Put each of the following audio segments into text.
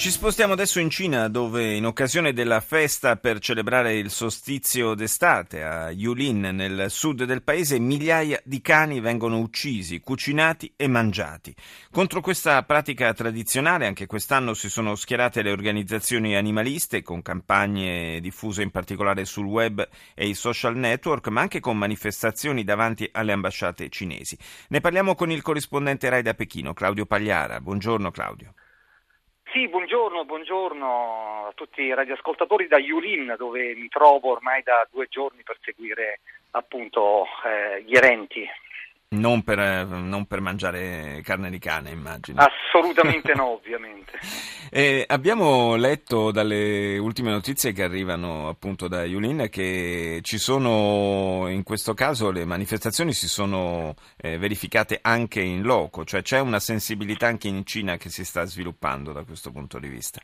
Ci spostiamo adesso in Cina dove in occasione della festa per celebrare il solstizio d'estate a Yulin nel sud del paese migliaia di cani vengono uccisi, cucinati e mangiati. Contro questa pratica tradizionale anche quest'anno si sono schierate le organizzazioni animaliste con campagne diffuse in particolare sul web e i social network ma anche con manifestazioni davanti alle ambasciate cinesi. Ne parliamo con il corrispondente Rai da Pechino, Claudio Pagliara. Buongiorno Claudio. Sì, buongiorno, buongiorno a tutti i radioascoltatori da Yulin dove mi trovo ormai da due giorni per seguire appunto eh, gli eventi non per, non per, mangiare carne di cane, immagino. Assolutamente no, ovviamente. Eh, abbiamo letto dalle ultime notizie che arrivano appunto da Yulin che ci sono, in questo caso, le manifestazioni si sono eh, verificate anche in loco, cioè c'è una sensibilità anche in Cina che si sta sviluppando da questo punto di vista.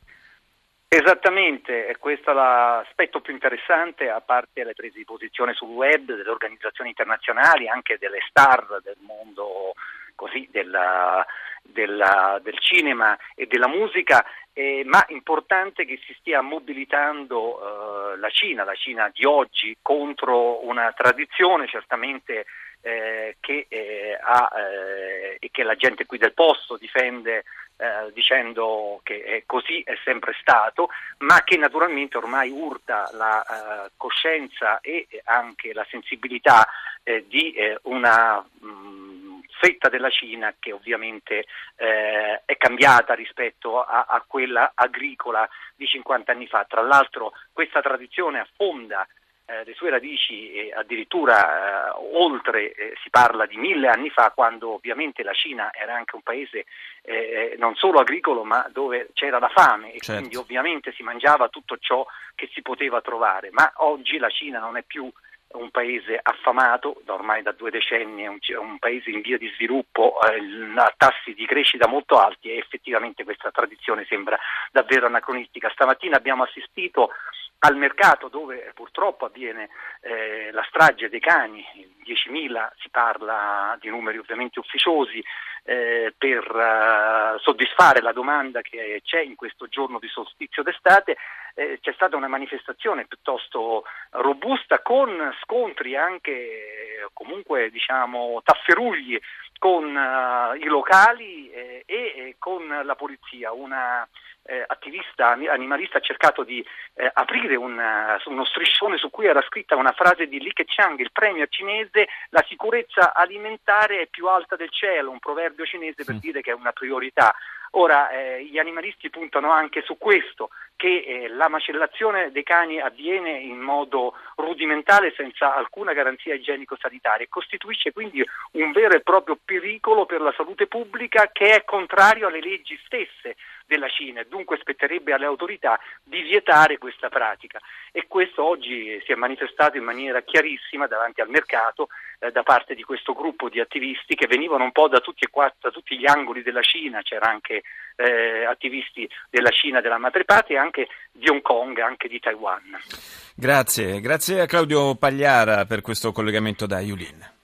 Esattamente, è questo l'aspetto più interessante, a parte le prese di posizione sul web delle organizzazioni internazionali, anche delle star del mondo così, della, della, del cinema e della musica, eh, ma importante che si stia mobilitando eh, la Cina, la Cina di oggi, contro una tradizione certamente eh, che, eh, ha, eh, che la gente qui del posto difende eh, dicendo che così è sempre stato, ma che naturalmente ormai urta la eh, coscienza e anche la sensibilità eh, di una mh, mm, fetta della Cina che ovviamente è cambiata rispetto a, a quella agricola di 50 anni fa. Tra l'altro questa tradizione affonda eh, le sue radici eh, addirittura eh, oltre, eh, si parla di mille anni fa, quando ovviamente la Cina era anche un paese eh, non solo agricolo ma dove c'era la fame e certo. quindi ovviamente si mangiava tutto ciò che si poteva trovare, ma oggi la Cina non è più un paese affamato, da ormai da due decenni è un, un paese in via di sviluppo, eh, a tassi di crescita molto alti e effettivamente questa tradizione sembra davvero anacronistica. Stamattina abbiamo assistito al mercato dove purtroppo avviene eh, la strage dei cani, 10.000 si parla di numeri ovviamente ufficiosi, eh, per uh, soddisfare la domanda che c'è in questo giorno di solstizio d'estate, eh, c'è stata una manifestazione piuttosto robusta con scontri anche comunque diciamo tafferugli con uh, i locali eh, e con la polizia, una eh, attivista animalista ha cercato di eh, aprire una, uno striscione su cui era scritta una frase di Li Keqiang, il premier cinese, la sicurezza alimentare è più alta del cielo, un proverbio cinese per dire che è una priorità. Ora, eh, gli animalisti puntano anche su questo, che eh, la macellazione dei cani avviene in modo rudimentale senza alcuna garanzia igienico-sanitaria e costituisce quindi un vero e proprio pericolo per la salute pubblica che è contrario alle leggi stesse della Cina e dunque spetterebbe alle autorità di vietare questa pratica e questo oggi si è manifestato in maniera chiarissima davanti al mercato eh, da parte di questo gruppo di attivisti che venivano un po' da tutti, e quattro, da tutti gli angoli della Cina, c'era anche eh, attivisti della Cina, della madrepatria e anche di Hong Kong, anche di Taiwan. Grazie, grazie a Claudio Pagliara per questo collegamento da Yulin.